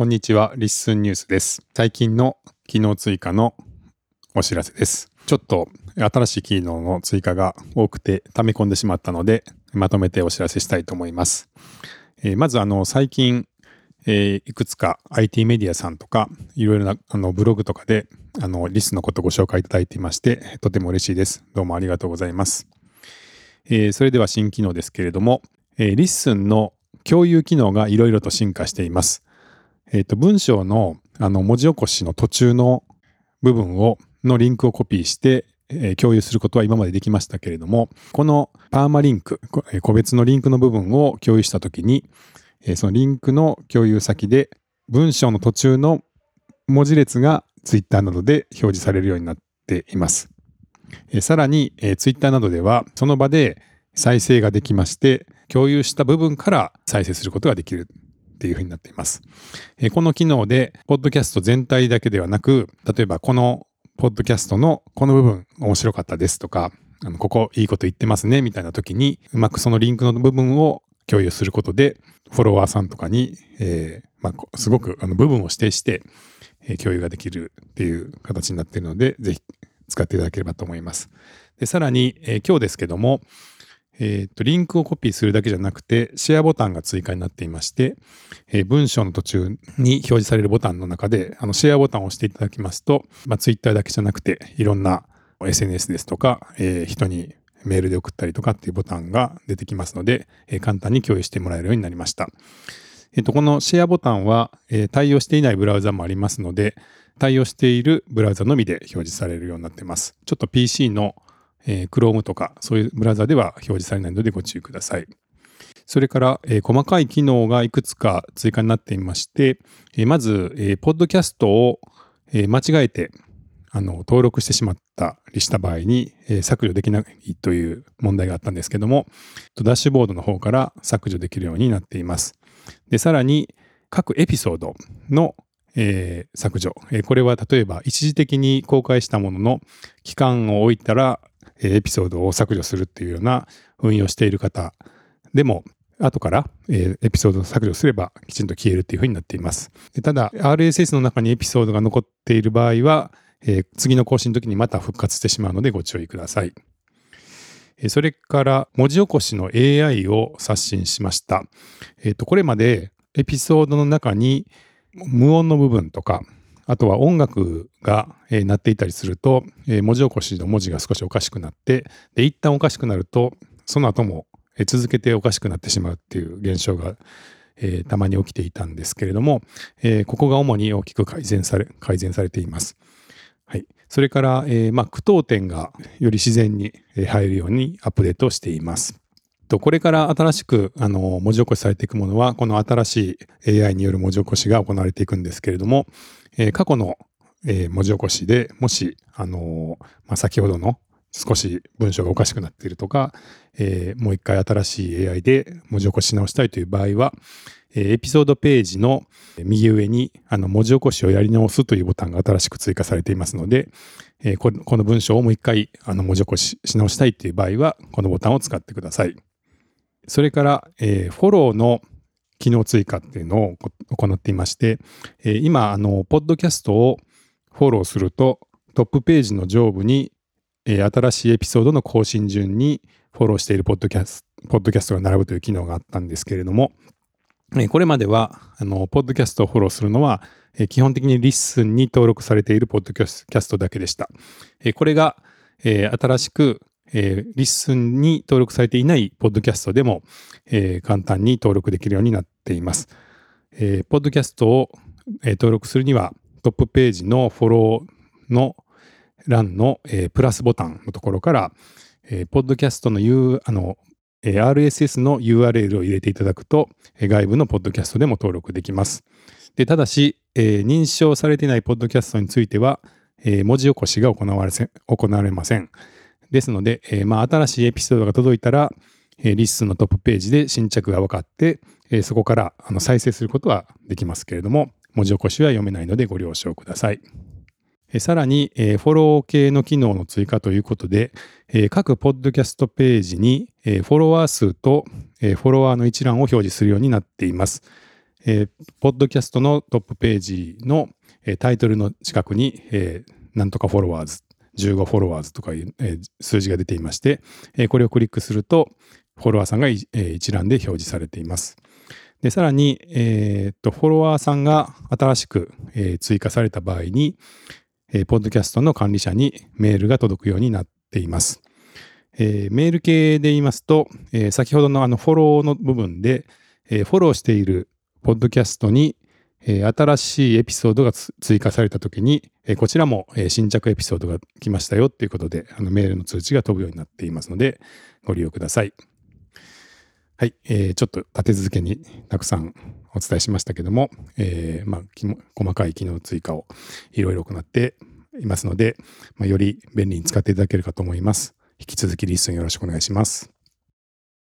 こんにちは、リッスンニュースです。最近の機能追加のお知らせです。ちょっと新しい機能の追加が多くて溜め込んでしまったので、まとめてお知らせしたいと思います。えー、まず、あの、最近、えー、いくつか IT メディアさんとか、いろいろなあのブログとかで、あの、リスのことをご紹介いただいていまして、とても嬉しいです。どうもありがとうございます。えー、それでは新機能ですけれども、えー、 LISTEN の共有機能がいろいろと進化しています。えっ、ー、と、文章のあの文字起こしの途中の部分を、のリンクをコピーして、えー、共有することは今までできましたけれども、このパーマリンク、個別のリンクの部分を共有したときに、えー、そのリンクの共有先で文章の途中の文字列が Twitter などで表示されるようになっています。えー、さらに、えー、Twitter などではその場で再生ができまして、共有した部分から再生することができるっていうふうになっています。えこの機能で、ポッドキャスト全体だけではなく、例えばこのポッドキャストのこの部分面白かったですとか、あのここいいこと言ってますねみたいな時に、うまくそのリンクの部分を共有することで、フォロワーさんとかに、えー、まあ、すごくあの部分を指定して、え、共有ができるっていう形になっているので、ぜひ使っていただければと思います。でさらに、えー、今日ですけども、えっ、と、リンクをコピーするだけじゃなくて、シェアボタンが追加になっていまして、えー、文章の途中に表示されるボタンの中で、あの、シェアボタンを押していただきますと、まあ、ツイッターだけじゃなくて、いろんな SNS ですとか、えー、人にメールで送ったりとかっていうボタンが出てきますので、えー、簡単に共有してもらえるようになりました。えっ、と、このシェアボタンは、えー、対応していないブラウザもありますので、対応しているブラウザのみで表示されるようになっています。ちょっと PC のえー、Chrome とかそういうブラウザでは表示されないのでご注意ください。それから、えー、細かい機能がいくつか追加になっていまして、えー、まず、えー、ポッドキャストを、えー、間違えてあの登録してしまったりした場合に、えー、削除できないという問題があったんですけども、ダッシュボードの方から削除できるようになっています。で、さらに各エピソードのえー、削除、えー。これは例えば一時的に公開したものの期間を置いたらエピソードを削除するっていうような運用している方でも、後から、えエピソードを削除すればきちんと消えるっていうふうになっています。でただ、RSS の中にエピソードが残っている場合は、え次の更新の時にまた復活してしまうのでご注意ください。それから文字起こしの AI を刷新しました。えっ、と、これまでエピソードの中に無音の部分とか、あとは音楽が、えー、鳴っていたりすると、えー、文字起こしの文字が少しおかしくなって、で、一旦おかしくなると、その後も、えー、続けておかしくなってしまうっていう現象が、えー、たまに起きていたんですけれども、えー、ここが主に大きく改善され、改善されています。はい。それから、えー、まあ、句読点がより自然に入るようにアップデートしています。とこれから新しくあの文字起こしされていくものは、この新しい AI による文字起こしが行われていくんですけれども、えー、過去の、えー、文字起こしでもし、あのー、まあ、先ほどの少し文章がおかしくなっているとか、えー、もう一回新しい AI で文字起こし直したいという場合は、えー、エピソードページの右上にあの文字起こしをやり直すというボタンが新しく追加されていますので、えー、ここの文章をもう一回あの文字起こしし直したいという場合は、このボタンを使ってください。それから、えー、フォローの機能追加っていうのを行っていまして、えー、今、あの、ポッドキャストをフォローすると、トップページの上部に、えー、新しいエピソードの更新順にフォローしているポッドキャスト、ポッドキャストが並ぶという機能があったんですけれども、えー、これまでは、あの、ポッドキャストをフォローするのは、えー、基本的に LISTEN に登録されているポッドキャストだけでした。えー、これが、えー、新しくえー、 LISTEN に登録されていないポッドキャストでも、えー、簡単に登録できるようになっています。えー、ポッドキャストを、えー、登録するにはトップページのフォローの欄の、えー、プラスボタンのところから、えー、ポッドキャストの U あの、えー、RSS の URL を入れていただくと、えー、外部のポッドキャストでも登録できます。でただし、えー、認証されていないポッドキャストについては、えー、文字起こしが行われせ行われません。ですので、えー、まあ、新しいエピソードが届いたら、えー、 LISTEN のトップページで新着が分かって、えー、そこからあの再生することはできますけれども、文字起こしは読めないのでご了承ください。えー、さらに、えー、フォロー系の機能の追加ということで、えー、各ポッドキャストページに、えー、フォロワー数と、えー、フォロワーの一覧を表示するようになっています。えー、ポッドキャストのトップページの、えー、タイトルの近くに、えー、なんとかフォロワーズ、15フォロワーズとかいう、えー、数字が出ていまして、えー、これをクリックすると、フォロワーさんが、えー、一覧で表示されています。で、さらに、えー、っと、フォロワーさんが新しく、えー、追加された場合に、えー、ポッドキャストの管理者にメールが届くようになっています。えー、メール系で言いますと、えー、先ほどのあのフォローの部分で、えー、フォローしているポッドキャストに、えー、新しいエピソードが追加されたときに、えー、こちらも、えー、新着エピソードが来ましたよっていうことで、あのメールの通知が飛ぶようになっていますので、ご利用ください。はい、えー、ちょっと立て続けにたくさんお伝えしましたけども、えー、まあ、細かい機能追加をいろいろ行っていますので、まあ、より便利に使っていただけるかと思います。引き続きリストよろしくお願いします。